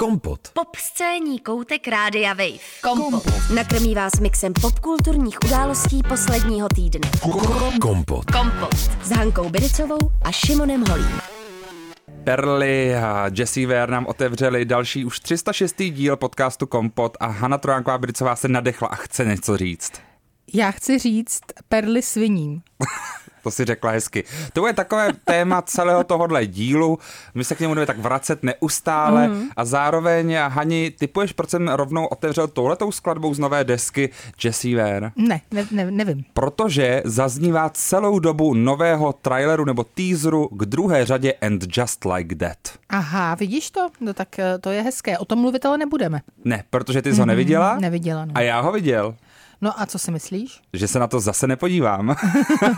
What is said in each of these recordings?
Kompot. Pop scéní koutek Rádia Wave. Kompot. Nakrmí vás mixem popkulturních událostí posledního týdne. Kompot. Kompot. S Hankou Biricovou a Šimonem Holím. Perly a Jesse Ware nám otevřeli další už 306. díl podcastu Kompot a Hanna Trojánková Bricová se nadechla a chce něco říct. Já chci říct perly sviním. To si řekla hezky. To je takové téma celého tohohle dílu. My se k němu budeme tak vracet neustále mm. a zároveň, Hani, typuješ, proč jsem rovnou otevřel touhletou skladbou z nové desky Jesse Ware? Ne, ne, ne nevím. Protože zaznívá celou dobu nového traileru nebo teaseru k druhé řadě And Just Like That. Aha, vidíš to? No tak eh, to je hezké. O tom mluvit ale nebudeme. Ne, protože ty jsi ho neviděla? Neviděla, no. A já ho viděl. No a co si myslíš? že se na to zase nepodívám.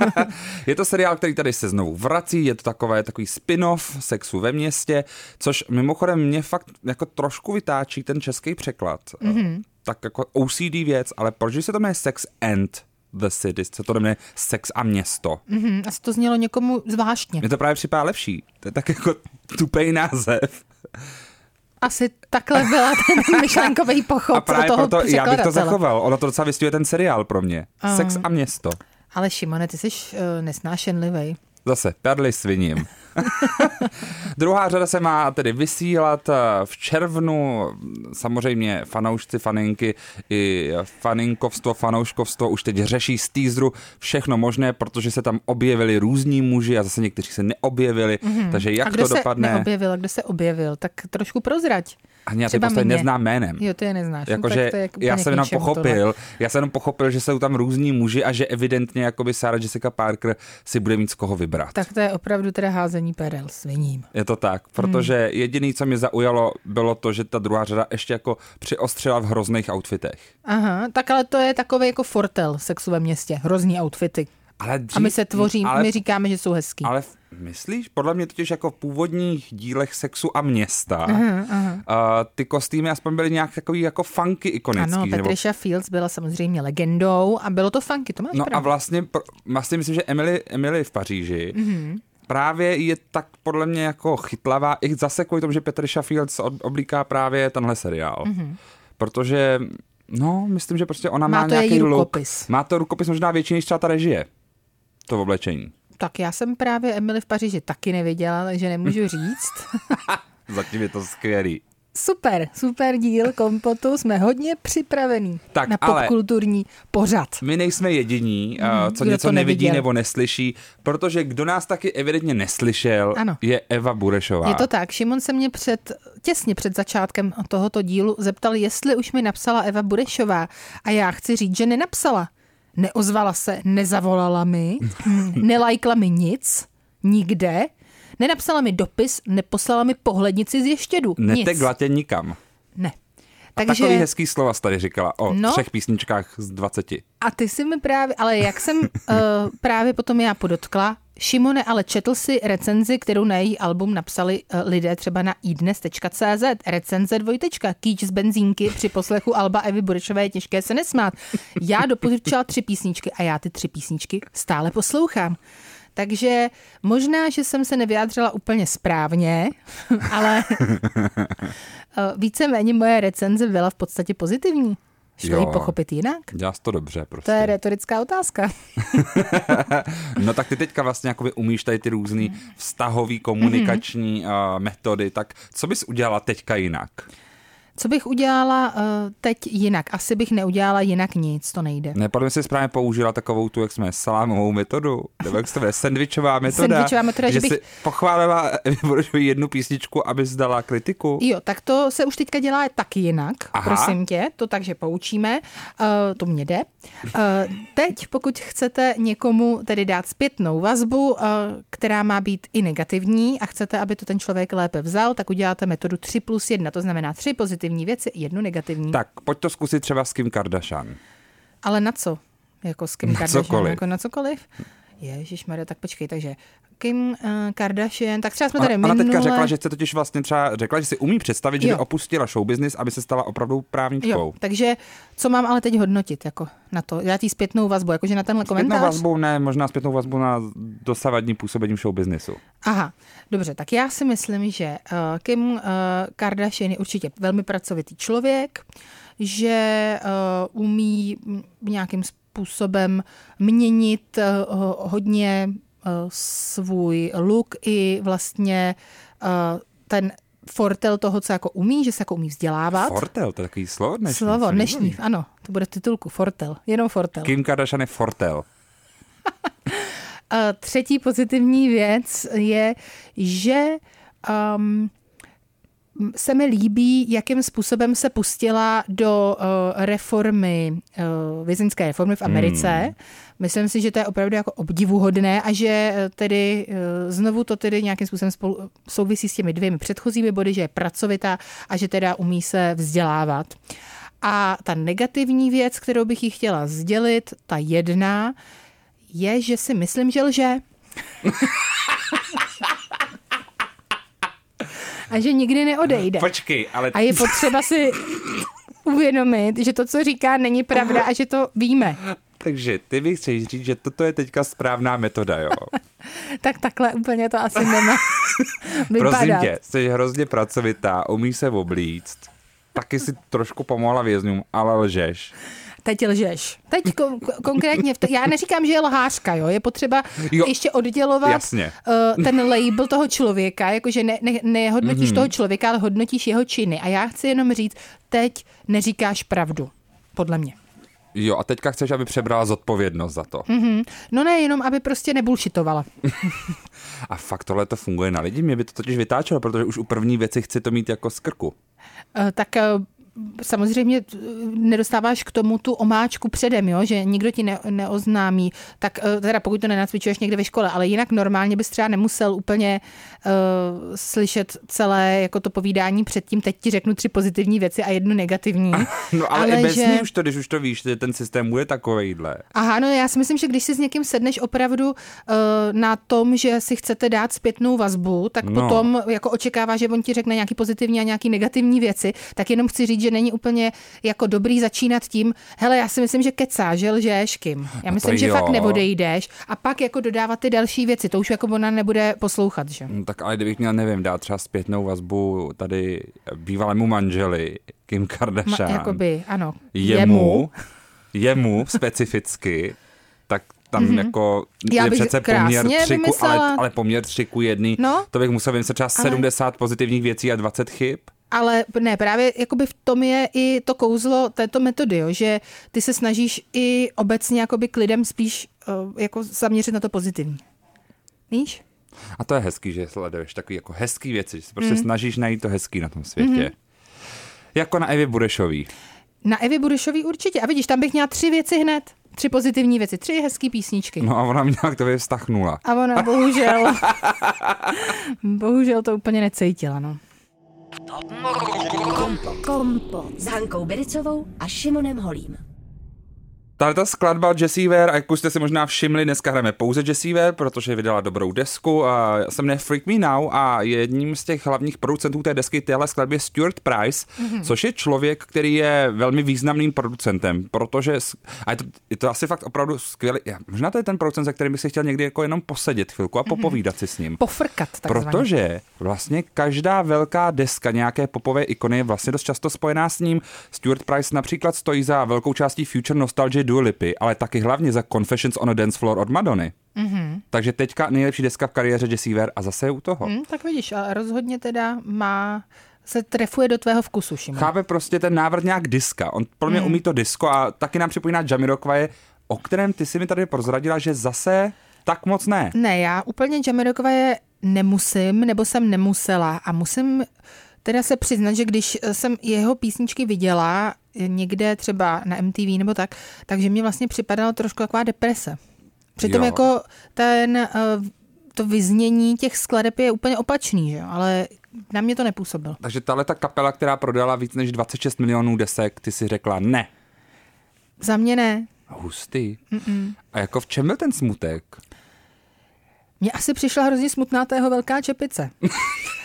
je to seriál, který tady se znovu vrací, je to takové takový spin-off sexu ve městě, což mimochodem mě fakt jako trošku vytáčí ten český překlad. Mm-hmm. Tak jako OCD věc, ale proč se to jmenuje Sex and the City, se to jmenuje Sex a město. Mhm, asi to znělo někomu zvláštně. Mně to právě připadá lepší. To je tak jako tupej název. Asi takhle byla ten myšlenkový pochod A právě toho proto já bych to zachoval. Ono to docela vystihuje ten seriál pro mě. Sex a město. Ale Šimone, ty jsi uh, nesnášenlivej. Zase, perly sviním. Druhá řada se má tedy vysílat eh, v červnu. Samozřejmě fanoušci, faninky i faninkovstvo, fanouškovstvo už teď řeší z teaseru všechno možné, protože se tam objevili různí muži a zase někteří se neobjevili. Mm-hmm. Takže jak a kdo to se dopadne? neobjevil, a kdo se objevil, tak trošku prozrať. Ani já ty Třeba postavy mě. neznám jménem. Jo, ty je neznáš. no, Jakože tak to je úplně já jsem jenom pochopil, tohle. já jsem jenom pochopil, že jsou tam různí muži a že evidentně jakoby Sarah Jessica Parker si bude mít z koho vybrat. Tak to je opravdu teda házení perel sviním. Je to tak, protože hmm. jediný, co mě zaujalo, bylo to, že ta druhá řada ještě jako přiostřila v hrozných outfitech. Aha, tak ale to je takový jako fortel sexu ve městě. Hrozný outfity. Ale dřív, A my se tvoříme, ale, my říkáme, že jsou hezký. Ale myslíš? Podle mě totiž jako v původních dílech sexu a města aha, aha. Uh, ty kostýmy aspoň byly nějak takový jako funky ikonický. Ano, nebo- Patricia Fields byla samozřejmě legendou a bylo to funky, to máš No a pravdu. vlastně, pr- vlastně myslím, že Emily, Emily v Paříži mm-hmm. právě je tak podle mě jako chytlavá, i zase kvůli tomu, že Patricia Fields oblíká právě tenhle seriál. Mm-hmm. Protože, no, myslím, že prostě ona má, Má to nějaký look. rukopis. Má to rukopis možná větší než třeba ta režie. To oblečení. Tak já jsem právě Emily v Paříži taky neviděla, takže nemůžu říct. Zatím je to skvělý. super, super díl kompotu, jsme hodně připravení Tak, na popkulturní pořad. My nejsme jediní, mm, co kdo něco nevidí nebo neslyší, protože kdo nás taky evidentně neslyšel, Ano. je Eva Burešová. Je to tak, Šimon se mě před, těsně před začátkem tohoto dílu zeptal, jestli už mi napsala Eva Burešová a já chci říct, že nenapsala. Neozvala se, nezavolala mi, hm, nelajkla mi nic, nikde, nenapsala mi dopis, neposlala mi pohlednici z ještědu. Nic. Netegla tě nikam. Ne. Takže... Takže, Takový hezký slova jsi tady říkala o no? Třech písničkách z 20. a ty si mi právě, ale jak jsem uh, právě potom já podotkla, Šimone, ale četl si recenzi, kterou na její album napsali uh, lidé třeba na idnes.cz. Recenze dvojtečka, kýč z benzínky při poslechu Alba Evy Burečové je těžké se nesmát. Já doporučila tři písničky a já ty tři písničky stále poslouchám. Takže možná, že jsem se nevyjádřila úplně správně, ale eh, víceméně moje recenze byla v podstatě pozitivní. Šlo ji pochopit jinak? Dělá to dobře To prostě. je retorická otázka. No tak ty teďka vlastně jakoby umíš tady ty různý vztahový komunikační mm-hmm. uh, metody, tak co bys udělala teďka jinak? Co bych udělala uh, teď jinak? Asi bych neudělala jinak nic, to nejde. Ne, podle mě jsi správně použila takovou tu, jak jsme, salámovou metodu, nebo jak jmenuje, sandvičová metoda. Sandvičová metoda, že že bych- jsi pochválila jednu písničku, aby dala kritiku. Jo, tak to se už teďka dělá taky jinak. Aha. prosím tě, to takže poučíme, uh, to mě jde. Uh, teď, pokud chcete někomu tedy dát zpětnou vazbu, uh, která má být i negativní a chcete, aby to ten člověk lépe vzal, tak uděláte metodu 3 plus 1, to znamená tři pozitivní věci, jednu negativní. Tak, pojď to zkusit třeba s Kim Kardashian. Ale na co? Jako s Kim Na Kardashian? cokoliv. Jako na cokoliv? Ježíš Maria, tak počkej, takže Kim uh, Kardashian, tak třeba jsme Ona, tady ona minule... teďka řekla, že se totiž vlastně třeba řekla, že si umí představit, že Jo. by opustila show business, aby se stala opravdu právničkou. Jo, takže co mám ale teď hodnotit jako na to? Já ti zpětnou vazbu, jakože na tenhle Zpětnou komentář? vazbu ne, možná zpětnou vazbu na dosavadní působení v show businessu. Aha, dobře, tak já si myslím, že uh, Kim uh, Kardashian je určitě velmi pracovitý člověk, že umí nějakým způsobem měnit uh, hodně uh, svůj look i vlastně uh, ten fortel toho, co jako umí, že se jako umí vzdělávat. Fortel, to je takový slovo dnešní. Slovo, dnešní, ano, to bude v titulku, fortel, jenom fortel. Kim Kardashian je Fortel. Třetí pozitivní věc je, že um, se mi líbí, jakým způsobem se pustila do uh, reformy, uh, vězeňské reformy v Americe. Hmm. Myslím si, že to je opravdu jako obdivuhodné a že eh, tedy znovu to tedy nějakým způsobem spolu, souvisí s těmi dvěmi předchozími body, že je pracovitá a že teda umí se vzdělávat. A ta negativní věc, kterou bych jí chtěla sdělit, ta jedna, je, že si myslím, že lže. a že nikdy neodejde. Počkej, ale... A je potřeba si uvědomit, že to, co říká, není pravda a že to víme. Takže ty bych chceš říct, že toto je teďka správná metoda, jo? Tak takhle úplně to asi nemá vypadat. Prosím tě, jsi hrozně pracovitá, umíš se oblíct, taky si trošku pomohla vězňům, ale lžeš. Teď lžeš. Teď kon- konkrétně, v t- já neříkám, že je lhářka, jo? je potřeba Jo, ještě oddělovat jasně. Uh, ten label toho člověka, jakože ne, ne, nehodnotíš mm-hmm. toho člověka, ale hodnotíš jeho činy. A já chci jenom říct, teď neříkáš pravdu, podle mě. Jo, a teďka chceš, aby přebrala zodpovědnost za to. Mm-hmm. No ne, jenom aby prostě nebulšitovala. A fakt tohle to funguje na lidi, mě by to totiž vytáčelo, protože už u první věci chci to mít jako z krku. Uh, tak uh, samozřejmě t- nedostáváš k tomu tu omáčku předem, jo? že nikdo ti ne, neoznámí, tak uh, teda pokud to nenacvičuješ někde ve škole, ale jinak normálně bys třeba nemusel úplně uh, slyšet celé jako to povídání předtím, teď ti řeknu tři pozitivní věci a jednu negativní. No ale, ale i bez že... ní už to, když už to víš, že ten systém bude takovejhle. Aha, no já si myslím, že když si s někým sedneš opravdu uh, na tom, že si chcete dát zpětnou vazbu, tak no. potom jako očekává, že on ti řekne nějaký pozitivní a nějaký negativní věci, tak jenom chci říct, že není úplně jako dobrý začínat tím, hele, já si myslím, že kecá, že lžeš Kim. Já No myslím, že jo. fakt neodejdeš a pak jako dodávat ty další věci, to už jako ona nebude poslouchat, že? No, tak ale kdybych měl, nevím, dát třeba zpětnou vazbu tady bývalému manželi Kim Kardashian, Ma, jakoby, ano. jemu, jemu specificky, tak tam mm-hmm. jako Já je přece poměr tři ku, ale, ale poměr tři ku jedný, No. to bych musel vymyslet třeba Ale- 70 pozitivních věcí a 20 chyb. Ale ne, právě jakoby v tom je i to kouzlo této metody, jo, že ty se snažíš i obecně jakoby k lidem spíš uh, jako zaměřit na to pozitivní. Víš? A to je hezký, že sleduješ takový jako hezký věci, že se prostě mm. snažíš najít to hezký na tom světě. Mm. Jako na Evě Burešový. Na Evi Budešový určitě. A vidíš, tam bych měla tři věci hned. Tři pozitivní věci, tři hezký písničky. No a ona měla k tobě vztah nula. A ona bohužel, bohužel to úplně necítila, no. Kompo s Hankou Bericovou a Šimonem Holím. Tahle ta skladba Jessie Ware, a jak už jste si možná všimli, dneska hrajeme pouze Jessie Ware, protože vydala dobrou desku a se jmenuje Freak Me Now a jedním z těch hlavních producentů té desky téhle skladby je Stuart Price, mm-hmm. což je člověk, který je velmi významným producentem, protože a je to, je to asi fakt opravdu skvělý, já- možná to je ten producent, za kterým bych si chtěl někdy jako jenom posedět chvilku a popovídat si s ním. Pofrkat takzvaně. Protože vlastně každá velká deska nějaké popové ikony je vlastně dost často spojená s ním. Stuart Price například stojí za velkou částí Future Nostalgie Dua Lipy, ale taky hlavně za Confessions on a Dance Floor od Madony. Mm-hmm. Takže teďka nejlepší deska v kariéře Jessie Ware a zase je u toho. Mm. Tak vidíš, a rozhodně teda má, se trefuje do tvého vkusu, Šimon. Chápe prostě ten návrat nějak diska. On pro mě mm. umí to disko a taky nám připomíná Jamiroquai, o kterém ty si mi tady prozradila, že zase tak moc ne. Ne, já úplně Jamiroquai nemusím, nebo jsem nemusela a musím teda se přiznat, že když jsem jeho písničky viděla někde třeba na MTV nebo tak, takže mě vlastně připadala trošku taková deprese. Přitom Jo. jako ten, eh, to vyznění těch skladeb je úplně opačný, že jo? ale na mě to nepůsobilo. Takže tahle ta kapela, která prodala víc než 26 milionů desek, ty si řekla ne. Za mě ne. Hustý. Mm-mm. A jako v čem byl ten smutek? Mně asi přišla hrozně smutná ta jeho velká čepice.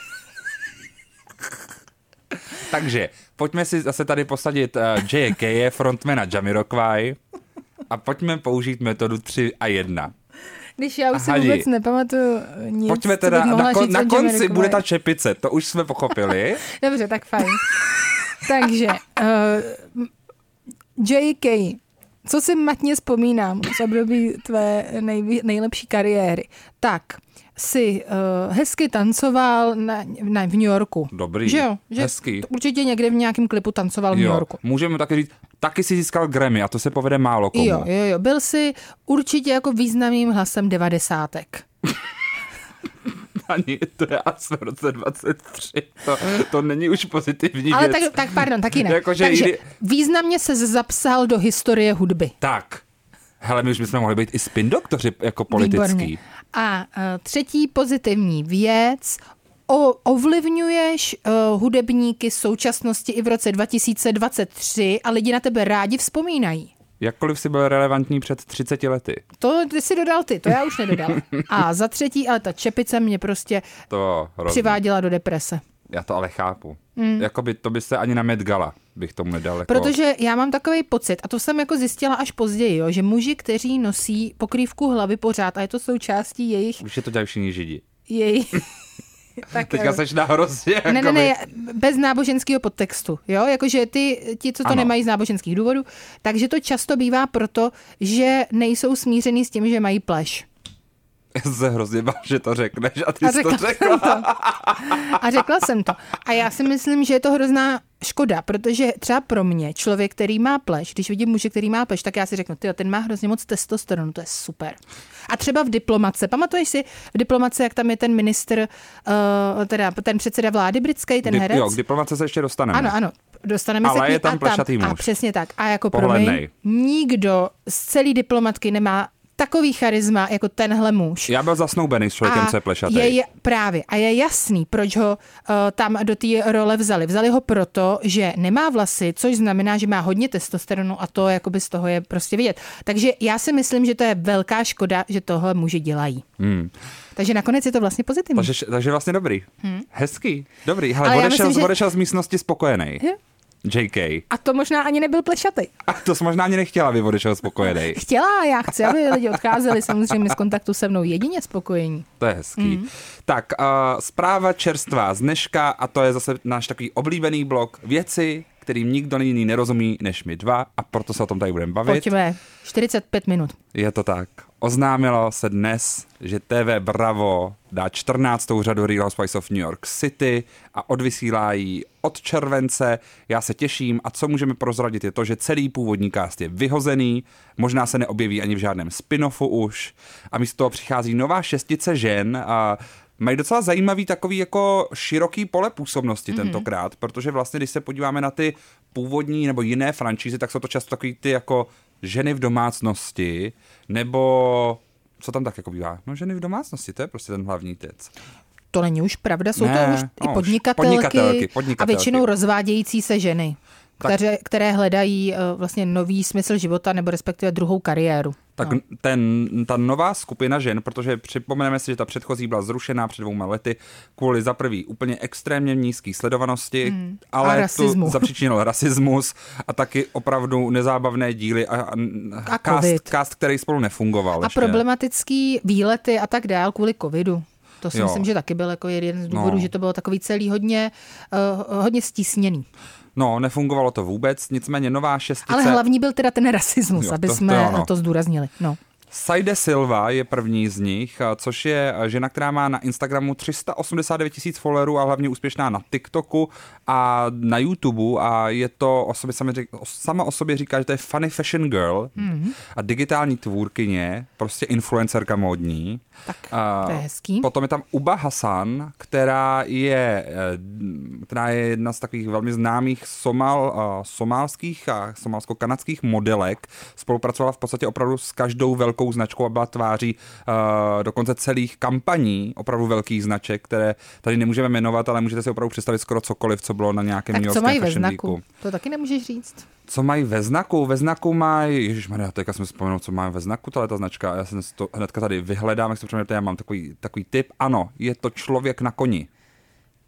Takže pojďme si zase tady posadit uh, J.K. frontmana Jamiroquai a pojďme použít metodu 3 a 1. Když já už si Hadi. vůbec nepamatuju nic, Pojďme teda, na, kon, na konci Jamiroquai. bude ta čepice, to už jsme pochopili. Dobře, tak fajn. Takže, uh, J.K., co si matně vzpomínám z období tvé nej, nejlepší kariéry, tak si uh, hezky tancoval na, na, v New Yorku. Dobrý, že jo? Že hezký. t- Určitě někde v nějakém klipu tancoval v New Jo, Yorku. můžeme taky říct, taky si získal Grammy a to se povede málo komu. Jo, jo, jo. Byl si určitě jako významným hlasem devadesátek. Ani to je asi v roce 23. To, to není už pozitivní Ale věc. tak, tak pardon, taky ne. Jakože Takže kdy- významně se zapsal do historie hudby. Tak. Hele, my už bychom mohli být i spin doktoři jako politický. Výborně. A uh, třetí pozitivní věc, o, ovlivňuješ uh, hudebníky současnosti i v roce 2023 a lidi na tebe rádi vzpomínají. Jakkoliv si byl relevantní před 30 lety. To ty si dodal ty, to já už nedodal. A za třetí, ale ta čepice mě prostě To hrozný. přiváděla do deprese. Já to ale chápu. Mm. Jakoby to by se ani na Met Gala bych tomu nedal. Jako... Protože já mám takový pocit, a to jsem jako zjistila až později, jo, že muži, kteří nosí pokrývku hlavy pořád, a je to součástí jejich... Už je to dělají všichni židi. jejich tak, Teďka eh, seš na hrozně. Ne, ne, ne, bez náboženského podtextu, jo, jakože ty, ti, co to Ano. nemají z náboženských důvodů, takže to často bývá proto, že nejsou smířený s tím, že mají pleš. Já se hrozně bál, že to řekneš a ty A jsi to řekla to. A řekla jsem to. A já si myslím, že je to hrozná škoda, protože třeba pro mě, člověk, který má pleš, když vidím muže, který má pleš, tak já si řeknu, ty ten má hrozně moc testosteronu, to je super. A třeba v diplomace, pamatuješ si v diplomace, jak tam je ten minister, uh, teda ten předseda vlády britský, ten Kdy, herec? jo, k diplomace se ještě dostaneme. Ano, ano, dostaneme Ale se k ní je tam a plešatý A muž. přesně tak. A jako Pohlednej. promiň, nikdo z celé diplomatky nemá takový charisma jako tenhle muž. Já byl zasnoubený s člověkem, co je plešatý. je, je, právě. A je jasný, proč ho uh, tam do té role vzali. Vzali ho proto, že nemá vlasy, což znamená, že má hodně testosteronu a to jakoby z toho je prostě vidět. Takže já si myslím, že to je velká škoda, že tohle muži dělají. Hmm. Takže nakonec je to vlastně pozitivní. Takže, takže vlastně dobrý. Hmm. Hezký. Dobrý. Hele, Ale odešel, myslím, že- odešel z místnosti spokojený. Jo. JK. A to možná ani nebyl plešatý. A to jsi možná ani nechtěla, aby odešel spokojený. Chtěla, já chci, aby lidi odcházeli samozřejmě z kontaktu se mnou jedině spokojení. To je hezký. Mm. Tak, uh, zpráva čerstvá z dneška a to je zase náš takový oblíbený blok věci, kterým nikdo jiný nerozumí než my dva a proto se o tom tady budeme bavit. Pojďme, 45 minut. Je to tak. Oznámilo se dnes, že TV Bravo dá 14. řadu Real Housewives of New York City a odvysílá ji od července. Já se těším a co můžeme prozradit je to, že celý původní cast je vyhozený, možná se neobjeví ani v žádném spin-offu už a místo toho přichází nová šestice žen a Mají docela zajímavý takový jako široký pole působnosti mm-hmm. tentokrát, protože vlastně, když se podíváme na ty původní nebo jiné franšízy, tak jsou to často takový ty jako ženy v domácnosti, nebo co tam tak jako bývá? No ženy v domácnosti, to je prostě ten hlavní tec. To není už pravda, jsou Ne, to už i podnikatelky, podnikatelky, podnikatelky. a většinou rozvádějící se ženy, které, které hledají eh, vlastně nový smysl života nebo respektive druhou kariéru. Tak no. ten, ta nová skupina žen, protože připomeneme si, že ta předchozí byla zrušená před dvouma lety kvůli za prvý úplně extrémně nízký sledovanosti, hmm. A ale rasismu. tu zapříčinil rasismus a taky opravdu nezábavné díly a, a, A cast, cast, který spolu nefungoval. A ještě. problematický výlety a tak dál kvůli covidu. To si Jo. myslím, že taky byl jako jeden z důvodů, No. že to bylo takový celý hodně, uh, hodně stísněný. No, nefungovalo to vůbec, nicméně nová šestice... Ale hlavní byl teda ten rasismus, Jo, aby to- to jsme ano. to zdůraznili. No. Saide Silva je první z nich, což je žena, která má na Instagramu 389 tisíc followerů a hlavně úspěšná na TikToku a na YouTube a je to o sobě sama, o sobě říká, že to je funny fashion girl mm-hmm. a digitální tvůrkyně, prostě influencerka módní. Tak, A to je hezký. Potom je tam Uba Hasan, která je, eh, která je jedna z takových velmi známých somal, uh, somálských a somálsko-kanadských modelek. Spolupracovala v podstatě opravdu s každou velkou velkou značkou a byla tváří uh, dokonce celých kampaní, opravdu velkých značek, které tady nemůžeme jmenovat, ale můžete si opravdu představit skoro cokoliv, co bylo na nějakém Tak New co mají ve znaku? Weeku. To taky nemůžeš říct. Co mají ve znaku? Ve znaku mají, ježišmarja, teďka jsem si vzpomněl, co mají ve znaku, tahle ta značka, já jsem to hnedka tady vyhledám, jak se přemýšlím, já mám takový, takový tip, ano, je to člověk na koni,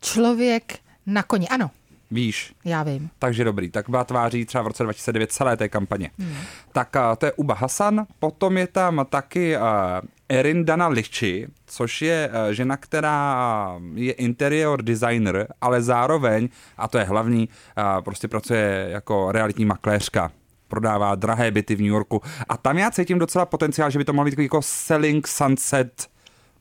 Člověk na koni. Ano, víš, já vím. takže dobrý, tak byla tváří třeba v roce 2009 celé té kampaně. Hmm. Tak a, to je Uba Hasan, potom je tam taky uh, Erin Dana Lichi, což je uh, žena, která je interior designer, ale zároveň, a to je hlavní, uh, prostě pracuje jako realitní makléřka prodává drahé byty v New Yorku. A tam já cítím docela potenciál, že by to mohl být jako selling sunset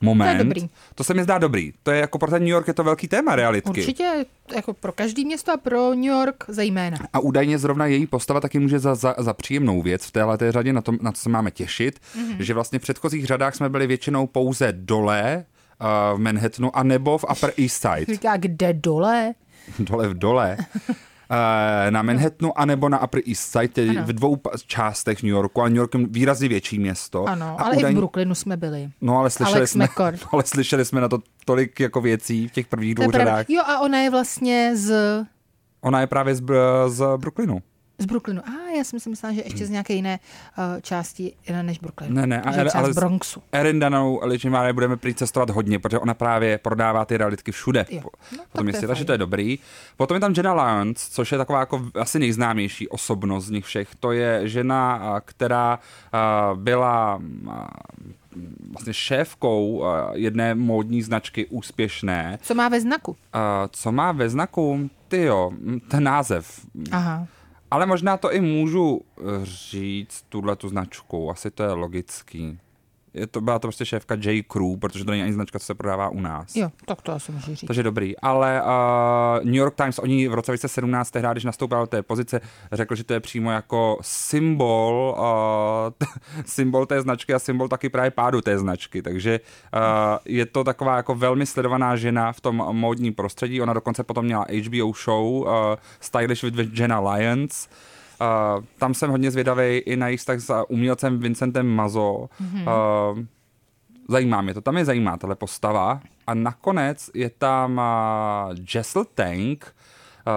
moment. To je dobrý. To se mi zdá dobrý. To je jako pro ten New York je to velký téma realitky. Určitě jako pro každý město a pro New York zejména. A údajně zrovna její postava taky může za, za, za příjemnou věc v téhle té řadě, na, tom, na co se máme těšit, mm-hmm. že vlastně v předchozích řadách jsme byli většinou pouze dole uh, v Manhattanu a nebo v Upper East Side. Říká, kde dole? dole v dole. Uh, na Manhattanu anebo na Upper East Side, tedy Ano. v dvou částech New Yorku, ale New York je výrazně větší město. Ano, a ale i v Brooklynu jsme byli. No, ale slyšeli, Alex jsme, McCord. ale slyšeli jsme na to tolik jako věcí v těch prvních dvou řadách. Jo, a ona je vlastně z, Ona je právě z, z Brooklynu. Z Brooklynu. A já jsem si myslela, že ještě z nějaké jiné uh, části jiné než Brooklyn. Ne, ne, ale- třeba ale z Bronxu. Erin Danou Lichimare budeme prý cestovat hodně, protože ona právě prodává ty realitky všude. Jo. No, tak Potom to jestli, je takže to je dobrý. Potom je tam Jenna Lyons, což je taková jako asi nejznámější osobnost z nich všech. To je žena, a, která a, byla a, vlastně šéfkou a, jedné módní značky úspěšné. Co má ve znaku? A, co má ve znaku? Ty jo, ten název. Aha. Ale možná to i můžu eh, říct, tuhle tu značku, asi to je logický. Je to, byla to prostě šéfka J. Crew, protože to není ani značka, co se prodává u nás. Jo, tak to asi můžu říct. Takže dobrý. Ale uh, New York Times, oni v roce 2017, tehdy, když nastoupil do té pozice, řekl, že to je přímo jako symbol, uh, symbol té značky a symbol taky právě pádu té značky. Takže uh, je to taková jako velmi sledovaná žena v tom módním prostředí. Ona dokonce potom měla HBO show uh, Stylish with Jenna Lyons. Uh, tam jsem hodně zvědavý i na jejich vztah s umělcem Vincentem Mazo. Mm-hmm. Uh, zajímá mě to, tam je zajímá tahle postava. A nakonec je tam uh, Jessel Tank uh,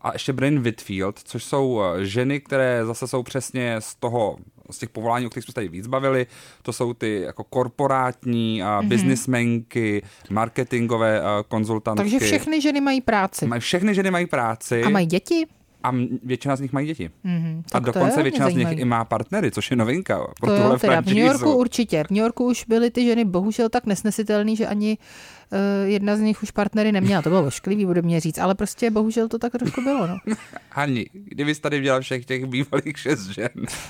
a ještě Bryn Whitfield, což jsou uh, ženy, které zase jsou přesně z toho z těch povolání, o kterých jsme se tady víc bavili, to jsou ty jako korporátní uh, mm-hmm. businessmenky, marketingové uh, konzultantky. Takže všechny ženy mají práci. Mají, všechny ženy mají práci A mají děti? A většina z nich mají děti. Mhm, a dokonce většina z nich zajímavý. i má partnery, což je novinka pro To tuhle teda v New Yorku určitě. V New Yorku už byly ty ženy bohužel tak nesnesitelný, že ani uh, jedna z nich už partnery neměla. To bylo ošklivý, bude mě říct, ale prostě bohužel to tak trošku bylo. No, Hani, kdybys tady dělal všech těch bývalých šest žen,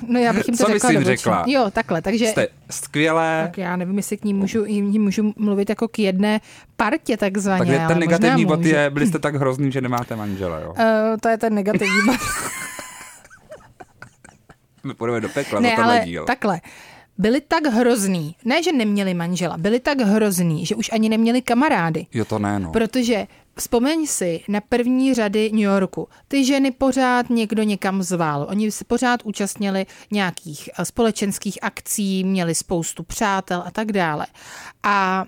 no já bych jim to Co bys řekla. jim řekla? Jo, takhle, takže... jste skvělé, Tak já nevím, jestli k ní můžu, jí můžu mluvit jako k jedné partě takzvaně. takže ten negativní bod je, byli jste tak hrozný, že nemáte manžela, jo? Uh, to je ten negativní bod. My půjdeme do pekla ne, za tenhle ale díl. takhle. Byli tak hrozný, ne, že neměli manžela, byli tak hrozný, že už ani neměli kamarády. Jo, to ne, no. Protože vzpomeň si na první řady New Yorku. Ty ženy pořád někdo někam zval. Oni se pořád účastnili nějakých eh, společenských akcí, měli spoustu přátel a tak dále. A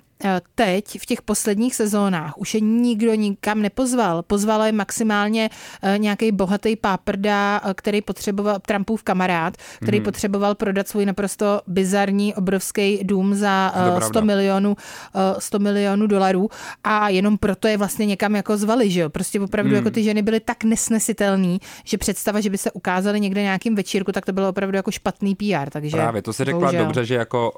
teď v těch posledních sezónách už je nikdo nikam nepozval. Pozvala je maximálně eh, nějaký bohatý páprda, eh, který potřeboval, Trumpův kamarád, který Mhm. potřeboval prodat svůj naprosto bizarní obrovský dům za To je eh, pravda. 100 milionů, eh, 100 milionů dolarů a jenom proto je vlastně někam jako zvali, že jo. Prostě opravdu Hmm. jako ty ženy byly tak nesnesitelný, že představa, že by se ukázaly někde nějakým večírku, tak to bylo opravdu jako špatný PR, takže Právě, to si řekla bohužel. dobře, že jako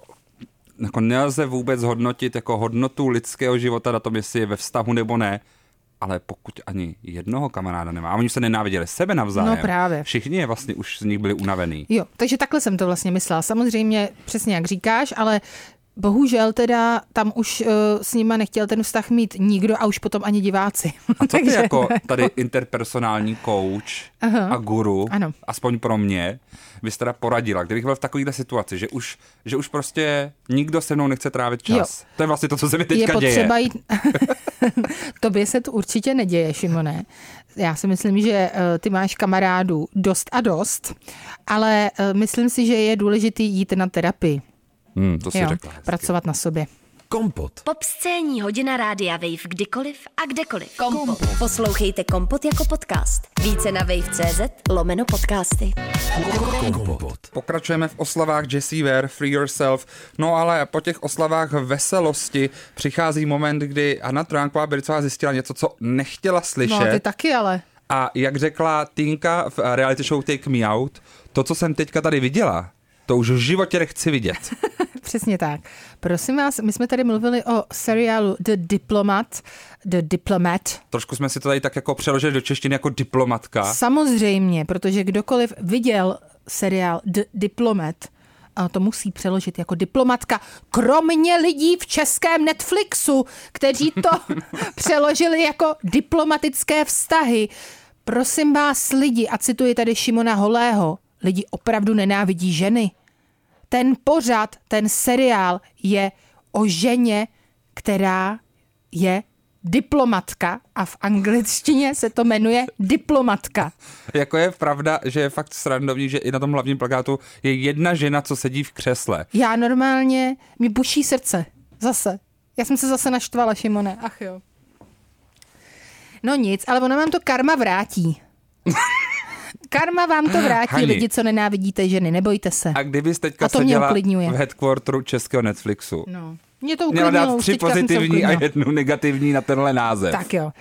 jako nelze vůbec hodnotit jako hodnotu lidského života na tom, jestli je ve vztahu nebo ne, ale pokud ani jednoho kamaráda nemá, a oni se nenáviděli sebe navzájem, No právě. všichni je vlastně už z nich byli unavený. Jo, takže takhle jsem to vlastně myslela. Samozřejmě přesně jak říkáš, ale bohužel teda tam už uh, s nima nechtěl ten vztah mít nikdo a už potom ani diváci. A co ty jako tady interpersonální coach Aha. a guru, Ano. aspoň pro mě, bys teda poradila, kdybych byl v takovéhle situaci, že už, že už prostě nikdo se mnou nechce trávit čas. Jo. To je vlastně to, co se mi teďka je děje. potřeba jít... Tobě se to určitě neděje, Šimone. Já si myslím, že eh, ty máš kamarádů dost a dost, ale eh, myslím si, že je důležitý jít na terapii. Hmm, to si Jo, řekla hezky. pracovat na sobě. Kompot. Pop scéní hodina rádia Wave kdykoliv a kdekoliv. Kompot. Poslouchejte Kompot jako podcast. Více na wave.cz lomeno podcasty. Kompot. Pokračujeme v oslavách Jessie Ware, Free Yourself. No ale po těch oslavách veselosti přichází moment, kdy Anna Tránková Bericová zjistila něco, co nechtěla slyšet. No, ty taky ale. A jak řekla Tinka v reality show Take Me Out, to, co jsem teďka tady viděla, to už v životě nechci vidět. Přesně tak. Prosím vás, my jsme tady mluvili o seriálu The Diplomat. The Diplomat. Trošku jsme si to tady tak jako přeložili do češtiny jako diplomatka. Samozřejmě, protože kdokoliv viděl seriál The Diplomat, a to musí přeložit jako diplomatka, kromě lidí v českém Netflixu, kteří to přeložili jako diplomatické vztahy. Prosím vás lidi, a cituji tady Šimona Holého, lidi opravdu nenávidí ženy. Ten pořad, ten seriál je o ženě, která je diplomatka a v angličtině se to jmenuje diplomatka. Jako je pravda, že je fakt srandovní, že i na tom hlavním plakátu je jedna žena, co sedí v křesle. Já normálně, mi buší srdce. Zase. Já jsem se zase naštvala, Šimone. Ach jo. No nic, ale ona vám to karma vrátí. Karma vám to vrátí, Hani. lidi, co nenávidíte ženy, nebojte se. A kdybys teďka A to mě seděla uklidňuje. v headquarteru českého Netflixu, No. Mě to měla uklidnilo, dát už tři se pozitivní a jednu negativní na tenhle název. Tak jo.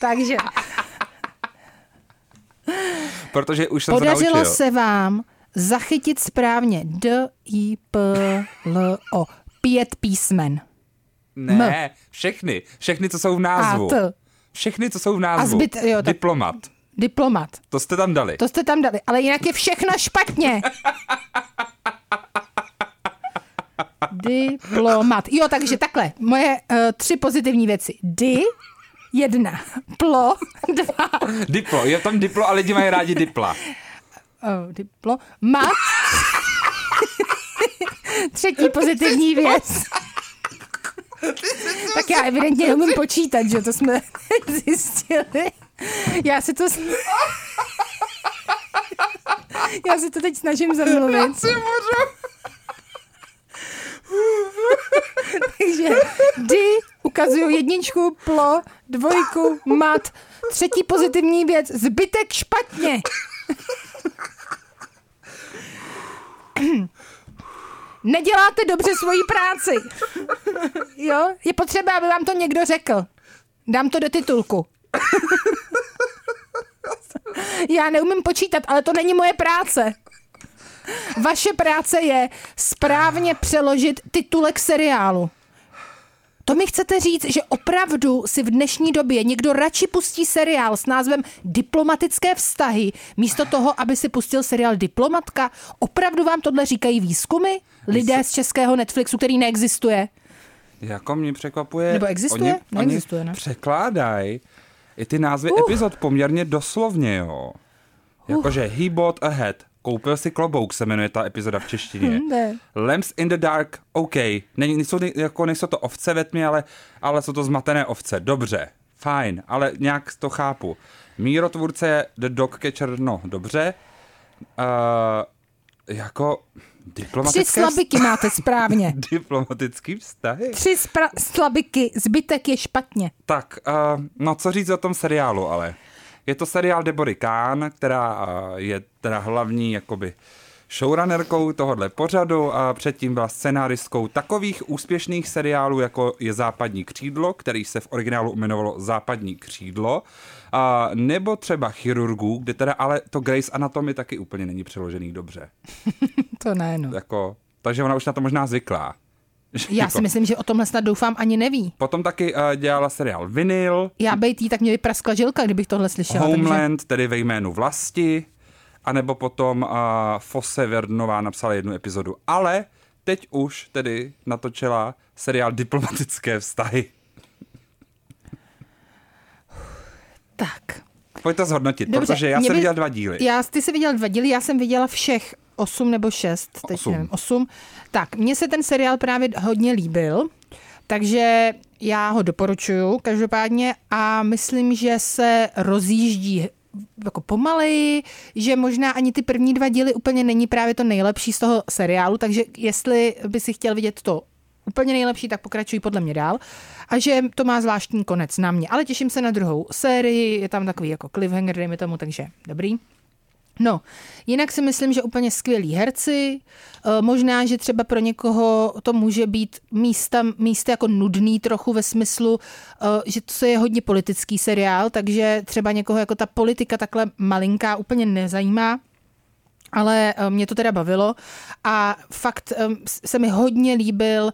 Takže Protože už jsem se podařilo naučil. se vám zachytit správně D, I, P, L, O. Pět písmen. Ne, všechny. Všechny, co jsou v názvu. A, T. Všechny, co jsou v názvu. zbyt- jo, tak- Diplomat. Diplomat. To jste tam dali. To jste tam dali, ale jinak je všechno špatně. Diplomat. Jo, takže takhle. Moje uh, tři pozitivní věci. Di, jedna. Plo, dva. Diplo. Je tam diplo a lidi mají rádi dipla. Oh, diplo. Mat. Třetí pozitivní věc. Tak já evidentně neumím počítat, že to jsme zjistili. Já si to... Já si to teď snažím zamluvit. Takže di, ukazuju jedničku, plo, dvojku, mat, třetí pozitivní věc, zbytek špatně. Neděláte dobře svoji práci. Jo, je potřeba, aby vám to někdo řekl. Dám to do titulku. Já neumím počítat, ale to není moje práce. Vaše práce je správně přeložit titulek seriálu. To mi chcete říct, že opravdu si v dnešní době někdo radši pustí seriál s názvem Diplomatické vztahy, místo toho, aby si pustil seriál Diplomatka? Opravdu vám tohle říkají výzkumy? Lidé z českého Netflixu, který neexistuje? Jako mě překvapuje. Nebo existuje? Oni, Neexistuje, ne? překládají i ty názvy uh. epizod poměrně doslovně, jo. Jakože He bought a hat. Koupil si klobouk, se jmenuje ta epizoda v češtině. Ne. Lamps in the dark, OK. Není, nejsou, jako nejsou to ovce ve tmě, ale, ale jsou to zmatené ovce. Dobře, fajn, ale nějak to chápu. Mírotvůrce je The Dog Catcher, no dobře. Uh, jako Tři slabiky máte správně. diplomatický vztahy. Tři spra- slabiky, zbytek je špatně. Tak, uh, no co říct o tom seriálu, ale. Je to seriál Debory Khan, která uh, je teda hlavní jakoby showrunnerkou tohohle pořadu a předtím byla scenáristkou takových úspěšných seriálů, jako je Západní křídlo, který se v originálu jmenovalo Západní křídlo, a nebo třeba Chirurgů, kde teda ale to Grace Anatomy taky úplně není přeložený dobře. To ne, no. Jako, takže ona už na to možná zvyklá. Já Jako- si myslím, že o tomhle snad doufám ani neví. Potom taky uh, dělala seriál Vinyl, Já bejt jí, tak mě vypraskla žilka, kdybych tohle slyšela. Takže... Homeland, tedy ve jménu vlasti, anebo potom uh, Fosse Vernová napsala jednu epizodu. Ale teď už tedy natočila seriál Diplomatické vztahy. Tak. Pojď to zhodnotit, Dobře, protože já jsem by- viděl dva díly. Já, ty jsi viděl dva díly, já jsem viděla všech osm nebo šest, teď Osm. nevím, osm. Tak, mně se ten seriál právě hodně líbil, takže Já ho doporučuju každopádně a myslím, že se rozjíždí jako pomaleji, že možná ani ty první dva díly úplně není právě to nejlepší z toho seriálu, takže jestli by si chtěl vidět to úplně nejlepší, tak pokračují podle mě dál. A že to má zvláštní konec na mě. Ale těším se na druhou sérii, je tam takový jako cliffhanger, dejme tomu, takže dobrý. No, jinak si myslím, že úplně skvělí herci. Eh, možná, že třeba pro někoho to může být místa, místa jako nudný trochu ve smyslu, eh, že to je hodně politický seriál, takže třeba někoho jako ta politika takhle malinká úplně nezajímá. Ale eh, mě to teda bavilo a fakt se mi hodně líbil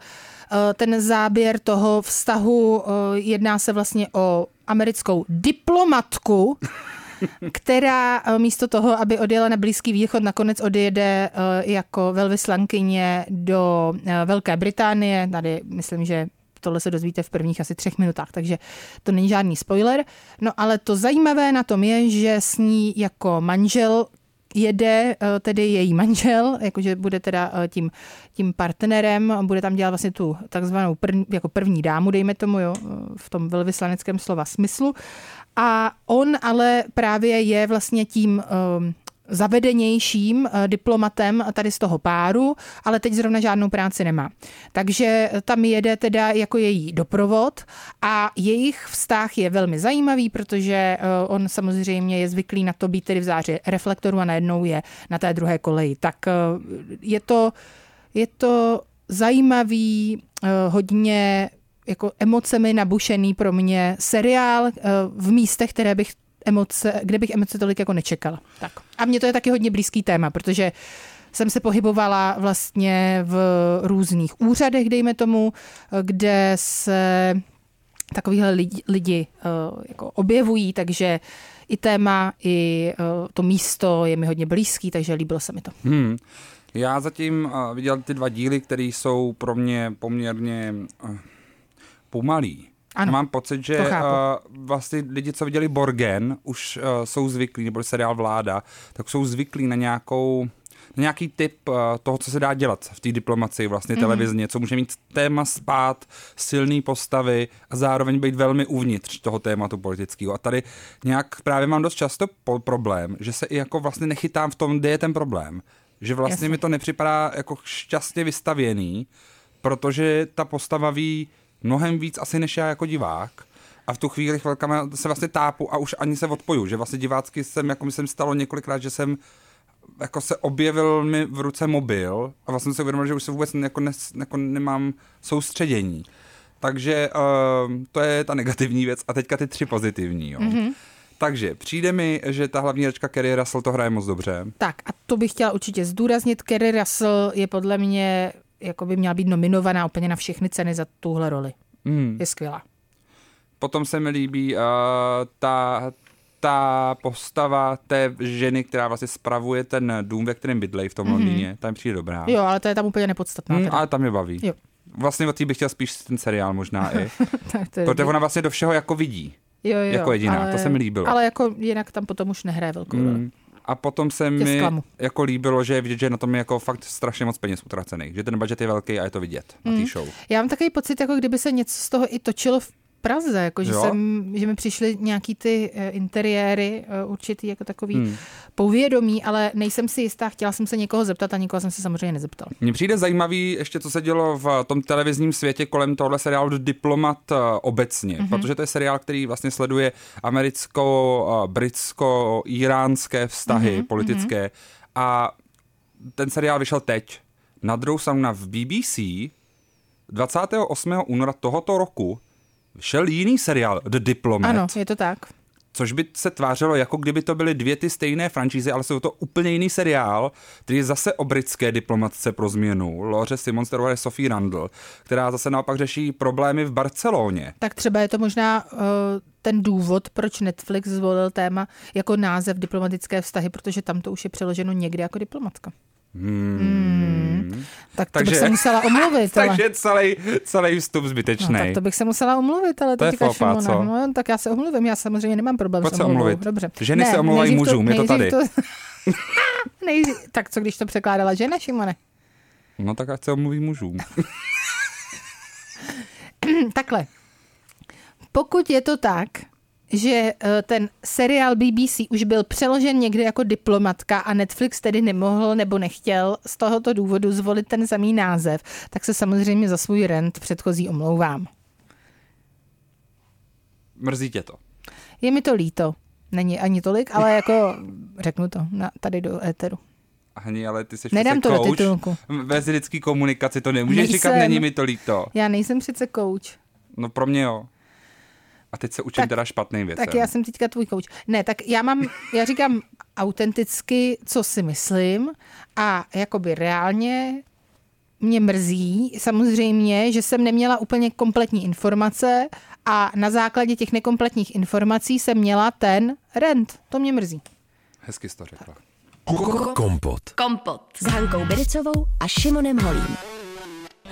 ten záběr toho vztahu. Jedná se vlastně o americkou diplomatku, která eh, místo toho, aby odjela na Blízký východ, nakonec odjede eh, jako velvyslankyně do eh, Velké Británie. Tady myslím, že tohle se dozvíte v prvních asi třech minutách, takže to není žádný spoiler. No ale to zajímavé na tom je, že s ní jako manžel jede tedy její manžel, jakože bude teda tím, tím partnerem, bude tam dělat vlastně tu takzvanou prv, jako první dámu, dejme tomu, jo, v tom velvyslaneckém slova smyslu. A on ale právě je vlastně tím um, zavedenějším uh, diplomatem tady z toho páru, ale teď zrovna žádnou práci nemá. Takže tam jede teda jako její doprovod a jejich vztah je velmi zajímavý, protože uh, on samozřejmě je zvyklý na to být tedy v záři reflektoru a najednou je na té druhé koleji. Tak je to, je to zajímavý, hodně jako emocemi nabušený pro mě seriál eh, v místech, které bych emoce, kde bych emoce tolik jako nečekala. Tak. A mně to je taky hodně blízký téma, protože jsem se pohybovala vlastně v různých úřadech, dejme tomu, kde se takovýhle lidi, lidi eh, jako objevují, takže i téma, i eh, to místo je mi hodně blízký, takže líbilo se mi to. Hmm. Já zatím viděl ty dva díly, které jsou pro mě poměrně pomalý. Ano, Mám pocit, že uh, vlastně lidi, co viděli Borgen, už uh, jsou zvyklí, nebo seriál Vláda, tak jsou zvyklí na nějakou na nějaký typ uh, toho, co se dá dělat v té diplomaci, vlastně mm-hmm. televizně, co může mít téma spát, silný postavy a zároveň být velmi uvnitř toho tématu politického. A tady nějak právě mám dost často po- problém, že se i jako vlastně nechytám v tom, kde je ten problém. Že vlastně Jasně. mi to nepřipadá jako šťastně vystavěný, protože ta postava ví, mnohem víc asi než já jako divák. A v tu chvíli chvilkama se vlastně tápu a už ani se odpoju, že vlastně divácky jsem, jako myslím, stalo několikrát, že jsem jako se objevil mi v ruce mobil a vlastně jsem se uvědomil, že už se vůbec jako, ne, jako nemám soustředění. Takže uh, to je ta negativní věc a teďka ty tři pozitivní. Jo. Mm-hmm. Takže přijde mi, že ta hlavní herečka Kerry Russell to hraje moc dobře. Tak a to bych chtěla určitě zdůraznit. Kerry Russell je podle mě jako by měla být nominovaná úplně na všechny ceny za tuhle roli. Mm. Je skvělá. Potom se mi líbí uh, ta, ta postava té ženy, která vlastně spravuje ten dům, ve kterém bydlej v tom mm-hmm. Londýně, tam přijde dobrá. Jo, ale to je tam úplně nepodstatná. Mm, ale tam mě baví. Jo. Vlastně o té bych chtěl spíš ten seriál možná i. protože ona vlastně do všeho jako vidí. Jo, jo, jako jediná, ale, to se mi líbilo. Ale jako jinak tam potom už nehraje velkou mm. roli a potom se mi jako líbilo, že je vidět, že na tom je jako fakt strašně moc peněz utracených, že ten budget je velký a je to vidět mm. na té hmm. show. Já mám takový pocit, jako kdyby se něco z toho i točilo v Praze, jako že, jsem, že mi přišly nějaký ty uh, interiéry uh, určitý jako takový hmm. povědomí, ale nejsem si jistá, chtěla jsem se někoho zeptat a nikoho jsem se samozřejmě nezeptal. Mně přijde zajímavý ještě, co se dělo v tom televizním světě kolem tohle seriálu Diplomat obecně, mm-hmm. protože to je seriál, který vlastně sleduje americko-britsko-iránské vztahy mm-hmm. politické a ten seriál vyšel teď. Na druhou stranu na v BBC 28. února tohoto roku Šel jiný seriál, The Diplomat. Ano, je to tak. Což by se tvářilo, jako kdyby to byly dvě ty stejné franšízy, ale jsou to úplně jiný seriál, který je zase o britské diplomatce pro změnu. Loře Simon je Sophie Randall, která zase naopak řeší problémy v Barceloně. Tak třeba je to možná uh, ten důvod, proč Netflix zvolil téma jako název diplomatické vztahy, protože tam to už je přeloženo někde jako diplomatka. Hmm. Hmm. Tak to takže, bych se musela omluvit. ale... takže celý, celý vstup zbytečný. No, tak to bych se musela omluvit, ale to je fopa, co? No, tak já se omluvím, já samozřejmě nemám problém Pojď se omluvit. Dobře. Ženy ne, se omlouvají mužům, je to tady. To... nejdřív, tak co když to překládala žena, Šimone? No tak ať se omluví mužům. Takhle. Pokud je to tak, že eh, ten seriál BBC už byl přeložen někde jako diplomatka a Netflix tedy nemohl nebo nechtěl z tohoto důvodu zvolit ten samý název, tak se samozřejmě za svůj rent předchozí omlouvám. Mrzí tě to. Je mi to líto. Není ani tolik, ale jako řeknu to na, tady do éteru. Ani, ale ty jsi Nedám to do coach. titulku. Ve lidský komunikaci to nemůžeš Nejsem. říkat, není mi to líto. Já nejsem přece coach. No pro mě jo. A teď se učím Tak- teda špatným věcem. Tak já jsem teďka tvůj coach. Ne, tak já mám, já říkám autenticky, co si myslím a jakoby reálně mě mrzí samozřejmě, že jsem neměla úplně kompletní informace a na základě těch nekompletních informací jsem měla ten rent. To mě mrzí. Hezky jsi to řekla. Kompot. Kompot. S Hankou Bericovou a Šimonem Holím.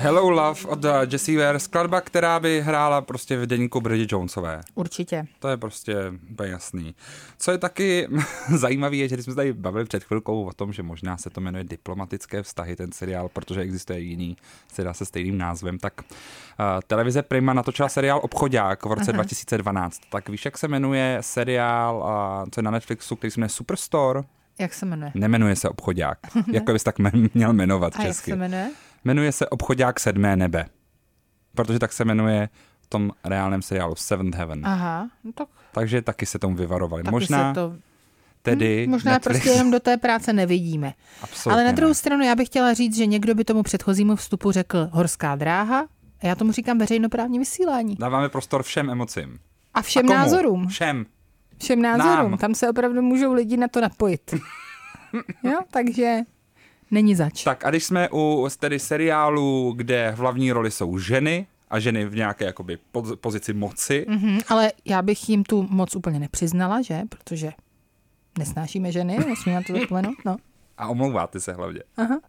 Hello Love od uh, Jessie Ware, skladba, která by hrála prostě v deníku Bridget Jonesové. Určitě. To je prostě úplně jasný. Co je taky zajímavé, je, že když jsme se tady bavili před chvilkou o tom, že možná se to jmenuje Diplomatické vztahy, ten seriál, protože existuje jiný seriál se stejným názvem, tak uh, televize Prima natočila seriál Obchodák v roce Aha. 2012. Tak víš, jak se jmenuje seriál, uh, co je na Netflixu, který se jmenuje Superstore? Jak se jmenuje? Nemenuje se Obchodák. jako bys tak měl jmenovat A jak se jmenuje? Jmenuje se Obchodák sedmé nebe. Protože tak se jmenuje v tom reálném seriálu Seventh Heaven. Aha, no tak Takže taky se tomu vyvarovali. taky Možná se to tedy Možná Netflix, prostě jenom do té práce nevidíme. Absolutně Ale na druhou ne. stranu já bych chtěla říct, že někdo by tomu předchozímu vstupu řekl horská dráha, a já tomu říkám veřejnoprávní vysílání. Dáváme prostor všem emocím. A všem A komu? názorům. Všem. Všem názorům. Nám. Tam se opravdu můžou lidi na to napojit. jo, takže není zač. Tak a když jsme u tedy seriálu, kde v hlavní roli jsou ženy a ženy v nějaké jakoby poz- pozici moci, Mhm, ale já bych jim tu moc úplně nepřiznala, že? Protože nesnášíme ženy, musíme na to zapomenout. No. a omlouváte se hlavně, Aha.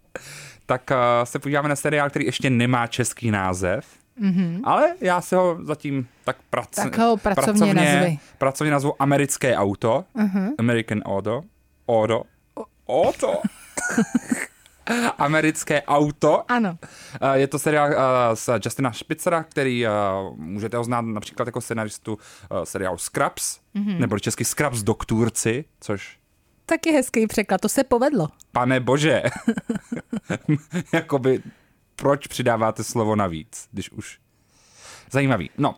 tak uh, se podíváme na seriál, který ještě nemá český název, mm-hmm. ale já se ho zatím tak, prac. Tak ho pracovně nazvi. pracovně nazvu Americké auto, uh-huh. American Auto, Auto, Auto, Americké auto. Ano. Eh, Je to seriál eh, s Justina Spitzera, který eh, můžete ho znát například jako scenaristu seriálu Scraps, mm-hmm. nebo český Scraps Doktorci, což Taky hezký překlad, to se povedlo. pane bože, jakoby proč přidáváte slovo navíc, když už... Zajímavý. No,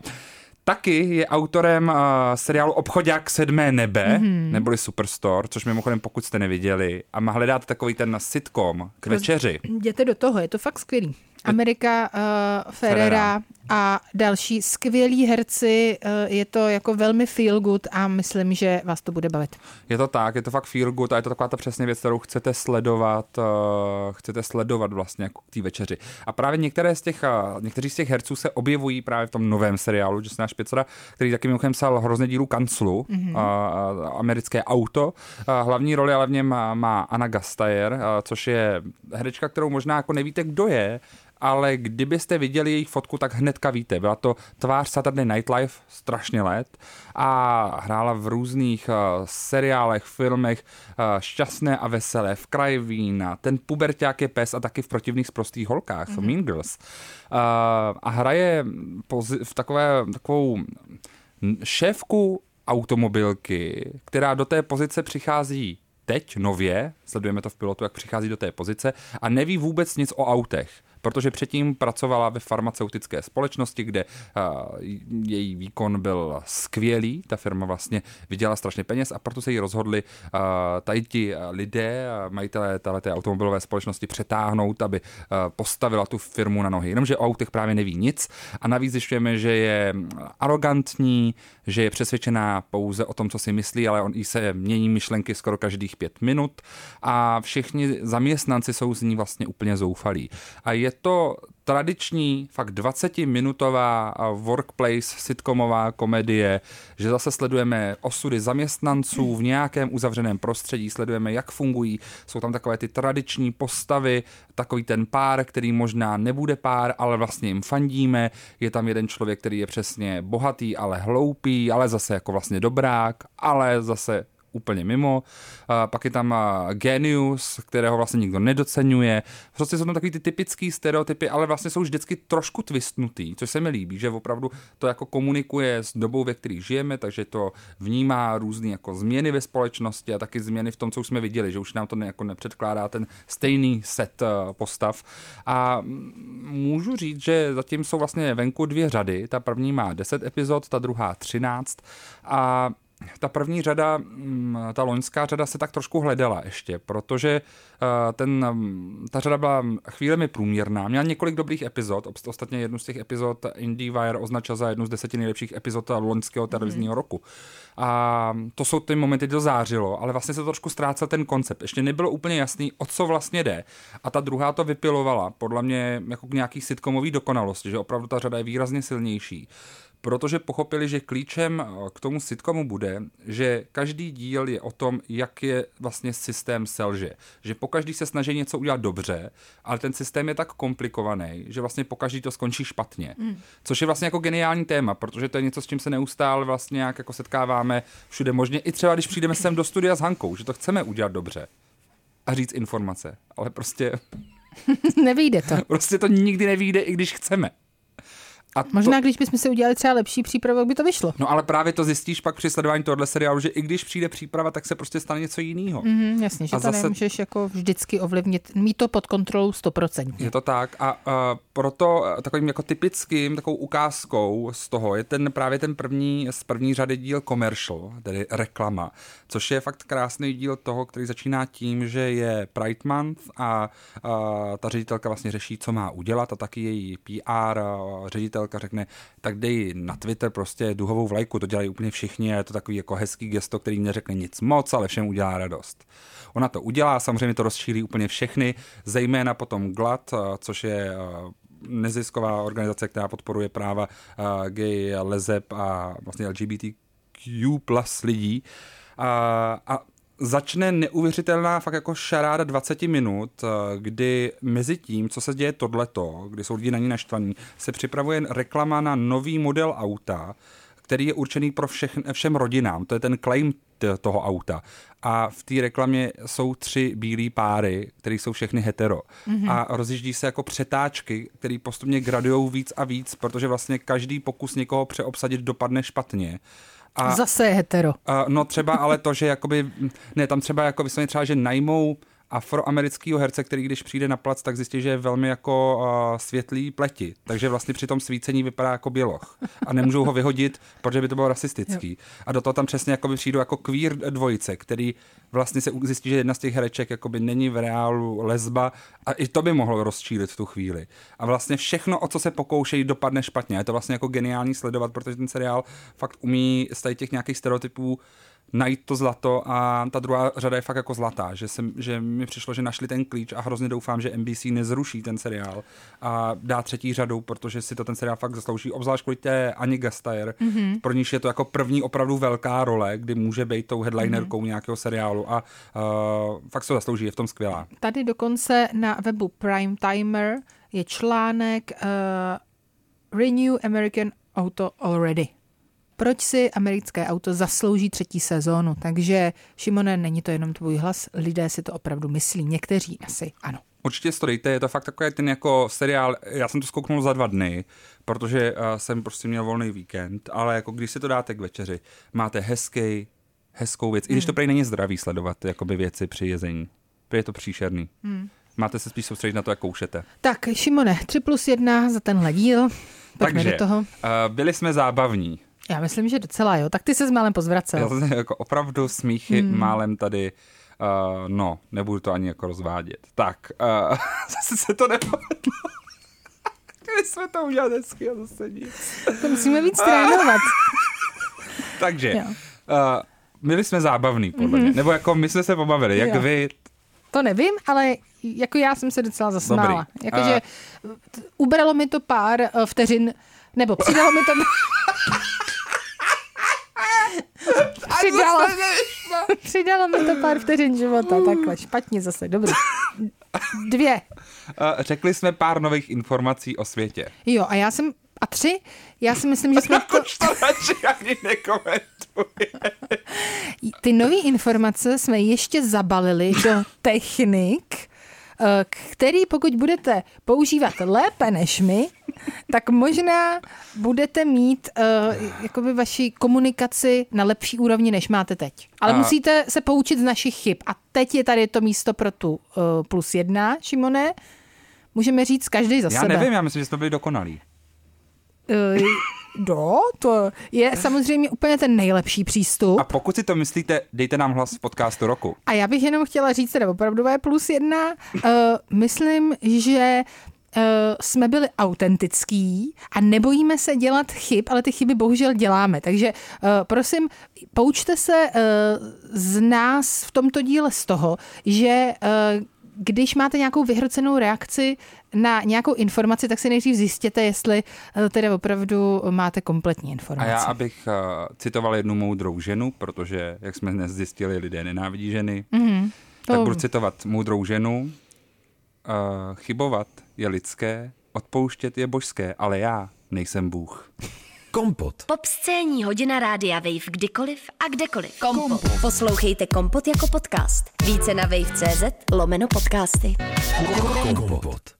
taky je autorem uh, seriálu Obchodák sedmé nebe, mm-hmm. neboli Superstore, což mimochodem pokud jste neviděli, a má hledat takový ten sitcom k večeři. Jděte do toho, je to fakt skvělý. Amerika, uh, Ferrera Ferrera. A další skvělí herci, uh, je to jako velmi feel good a myslím, že vás to bude bavit. Je to tak, je to fakt feel good a je to taková ta přesně věc, kterou chcete sledovat, uh, chcete sledovat vlastně jako k té večeři. A právě některé z těch, uh, někteří z těch herců se objevují právě v tom novém seriálu Justina Špicera, který taky mimochodem psal hrozně dílu kanclu, mm-hmm. uh, americké auto. Uh, hlavní roli ale v něm má, má Anna Gastajer, což je herečka, kterou možná jako nevíte, kdo je, ale kdybyste viděli jejich fotku, tak hnedka víte. Byla to tvář Saturday Night Live strašně let a hrála v různých uh, seriálech, filmech uh, Šťastné a veselé, v kraji vína, ten puberták je pes a taky v protivných sprostých holkách, mm-hmm. Mean Girls. Uh, a hraje pozi- v takové, takovou šéfku automobilky, která do té pozice přichází teď nově, sledujeme to v pilotu, jak přichází do té pozice a neví vůbec nic o autech, protože předtím pracovala ve farmaceutické společnosti, kde její výkon byl skvělý, ta firma vlastně vydělala strašně peněz a proto se jí rozhodli tady ti lidé, majitelé té automobilové společnosti přetáhnout, aby postavila tu firmu na nohy. Jenomže o autech právě neví nic a navíc zjišťujeme, že je arrogantní, že je přesvědčená pouze o tom, co si myslí, ale on jí se mění myšlenky skoro každých pět minut a všichni zaměstnanci jsou z ní vlastně úplně zoufalí. A je to tradiční, fakt 20-minutová workplace sitcomová komedie, že zase sledujeme osudy zaměstnanců v nějakém uzavřeném prostředí, sledujeme, jak fungují, jsou tam takové ty tradiční postavy, takový ten pár, který možná nebude pár, ale vlastně jim fandíme, je tam jeden člověk, který je přesně bohatý, ale hloupý, ale zase jako vlastně dobrák, ale zase úplně mimo. A pak je tam genius, kterého vlastně nikdo nedocenuje. Prostě jsou tam takový ty typický stereotypy, ale vlastně jsou vždycky trošku twistnutý, což se mi líbí, že opravdu to jako komunikuje s dobou, ve které žijeme, takže to vnímá různé jako změny ve společnosti a taky změny v tom, co už jsme viděli, že už nám to ne, jako nepředkládá ten stejný set postav. A můžu říct, že zatím jsou vlastně venku dvě řady. Ta první má 10 epizod, ta druhá 13 a ta první řada, mm, ta loňská řada se tak trošku hledala ještě, protože eh, ten, mm, ta řada byla chvílemi průměrná, měla několik dobrých epizod, ostatně jednu z těch epizod IndieWire označil za jednu z deseti nejlepších epizod loňského televizního mm. roku. A to jsou ty momenty, kdy to zářilo, ale vlastně se to trošku ztrácel ten koncept. Ještě nebylo úplně jasný, o co vlastně jde. A ta druhá to vypilovala, podle mě jako k nějaký sitcomový dokonalosti, že opravdu ta řada je výrazně silnější protože pochopili, že klíčem eh, k tomu sitcomu bude, že každý díl je o tom, jak je vlastně systém selže. Že po každý se snaží něco udělat dobře, ale ten systém je tak komplikovaný, že vlastně po každý to skončí špatně. Mm. Což je vlastně jako geniální téma, protože to je něco, s čím se neustále vlastně jak jako setkáváme všude možně. I třeba, když přijdeme sem do studia s Hankou, že to chceme udělat dobře a říct informace, ale prostě... Nevyjde to. Prostě to nikdy nevyjde, i když chceme. A Možná, to... když bychom si udělali třeba lepší přípravu, by to vyšlo. No ale právě to zjistíš pak při sledování tohohle seriálu, že i když přijde příprava, tak se prostě stane něco jiného. Mm, jasně, že a to zase... nemůžeš jako vždycky ovlivnit, mít to pod kontrolou 100%. Je to tak a uh, proto takovým jako typickým takovou ukázkou z toho je ten právě ten první z první řady díl commercial, tedy reklama, což je fakt krásný díl toho, který začíná tím, že je Pride Month a uh, ta ředitelka vlastně řeší, co má udělat a taky její PR ředitel ředitelka řekne, tak dej na Twitter prostě duhovou vlajku, to dělají úplně všichni a je to takový jako hezký gesto, který neřekne nic moc, ale všem udělá radost. Ona to udělá, samozřejmě to rozšíří úplně všechny, zejména potom GLAD, eh, což je eh, nezisková organizace, která podporuje práva eh, gay, lezeb a vlastně LGBTQ plus lidí. A, a začne neuvěřitelná fakt jako šaráda 20 minut, eh, kdy mezi tím, co se děje tohleto, kdy jsou lidi na ní naštvaní, se připravuje reklama na nový model auta, který je určený pro všech, všem rodinám. To je ten claim toho auta. A v té reklamě jsou tři bílé páry, které jsou všechny hetero. Mm-hmm. A rozjíždí se jako přetáčky, které postupně gradují víc a víc, protože vlastně každý pokus někoho přeobsadit dopadne špatně. A, Zase je hetero. A, no třeba ale to, že jakoby, ne, tam třeba jako vysvětlit třeba, že najmou afroamerického herce, který když přijde na plac, tak zjistí, že je velmi jako uh, světlý pleti. Takže vlastně při tom svícení vypadá jako běloch. A nemůžou ho vyhodit, protože by to bylo rasistický. Jo. A do toho tam přesně jako by přijdou jako queer dvojice, který vlastně se zjistí, že jedna z těch hereček jakoby není v reálu lesba a i to by mohlo rozčílit v tu chvíli. A vlastně všechno, o co se pokoušejí, dopadne špatně. Je to vlastně jako geniální sledovat, protože ten seriál fakt umí z těch nějakých stereotypů najít to zlato a ta druhá řada je fakt jako zlatá, že, jsem, že mi přišlo, že našli ten klíč a hrozně doufám, že NBC nezruší ten seriál a dá třetí řadu, protože si to ten seriál fakt zaslouží, obzvlášť kvůli té Ani Gastajer, mm-hmm. pro níž je to jako první opravdu velká role, kdy může být tou headlinerkou mm-hmm. nějakého seriálu a uh, fakt se to zaslouží, je v tom skvělá. Tady dokonce na webu Prime Timer je článek uh, Renew American Auto Already proč si americké auto zaslouží třetí sezónu. Takže, Šimone, není to jenom tvůj hlas, lidé si to opravdu myslí. Někteří asi ano. Určitě to dejte, je to fakt takový ten jako seriál, já jsem to zkouknul za dva dny, protože uh, jsem prostě měl volný víkend, ale jako když si to dáte k večeři, máte hezký, hezkou věc, hmm. i když to hmm. prej není zdravý sledovat jakoby věci při jezení. je to příšerný. Hmm. Máte se spíš soustředit na to, jak koušete. Tak, Šimone, 3 plus 1 za tenhle díl. Pojďme Takže, do toho. Uh, byli jsme zábavní. Já myslím, že docela jo. Tak ty se s málem pozvracel. Já jsem jako opravdu smíchy hmm. málem tady, uh, no, nebudu to ani jako rozvádět. Tak, uh, zase se to nepovedlo. Chtěli jsme to udělat hezky a zase nic. To musíme víc trénovat. Takže, uh, byli jsme zábavní, podle mě. Mm-hmm. Nebo jako my jsme se pobavili, jak jo. vy. To nevím, ale jako já jsem se docela zasmála. Jakože uh, ubralo mi to pár uh, vteřin, nebo přidalo mi to... přidalo, přidalo mi to pár vteřin života, takhle špatně zase, dobře. Dvě. Řekli jsme pár nových informací o světě. Jo, a já jsem A tři, já si myslím, že jsme to, Už to radši ani nekomentuje. ty nové informace jsme ještě zabalili do technik, eh, který pokud budete používat lépe než my, tak možná budete mít uh, jakoby vaši komunikaci na lepší úrovni, než máte teď. Ale A- musíte se poučit z našich chyb. A teď je tady to místo pro tu uh, plus jedna, Šimone. Můžeme říct každý za Já sebe. nevím, já myslím, že jsme byli dokonalí. Uh, do, to je samozřejmě úplně ten nejlepší přístup. A pokud si to myslíte, dejte nám hlas v podcastu roku. A já bych jenom chtěla říct teda opravdové plus jedna. Uh, myslím, že jsme byli autentický a nebojíme se dělat chyb, ale ty chyby bohužel děláme. Takže uh, prosím, poučte se uh, z nás v tomto díle z toho, že když máte nějakou vyhrocenou reakci na nějakou informaci, tak si nejdřív zjistěte, jestli teda opravdu máte kompletní A informaci. já, abych citoval jednu moudrou ženu, protože, jak jsme dnes zjistili, lidé nenávidí ženy, mm-hmm. tak To- budu citovat moudrou ženu. Uh, chybovat je lidské, odpouštět je božské, ale já nejsem Bůh. Kompot. Popscénní hodina rádia Wave kdykoliv a kdekoliv. Kompot. Poslouchejte Kompot jako podcast. Více na wave.cz lomeno podcasty. Kompot.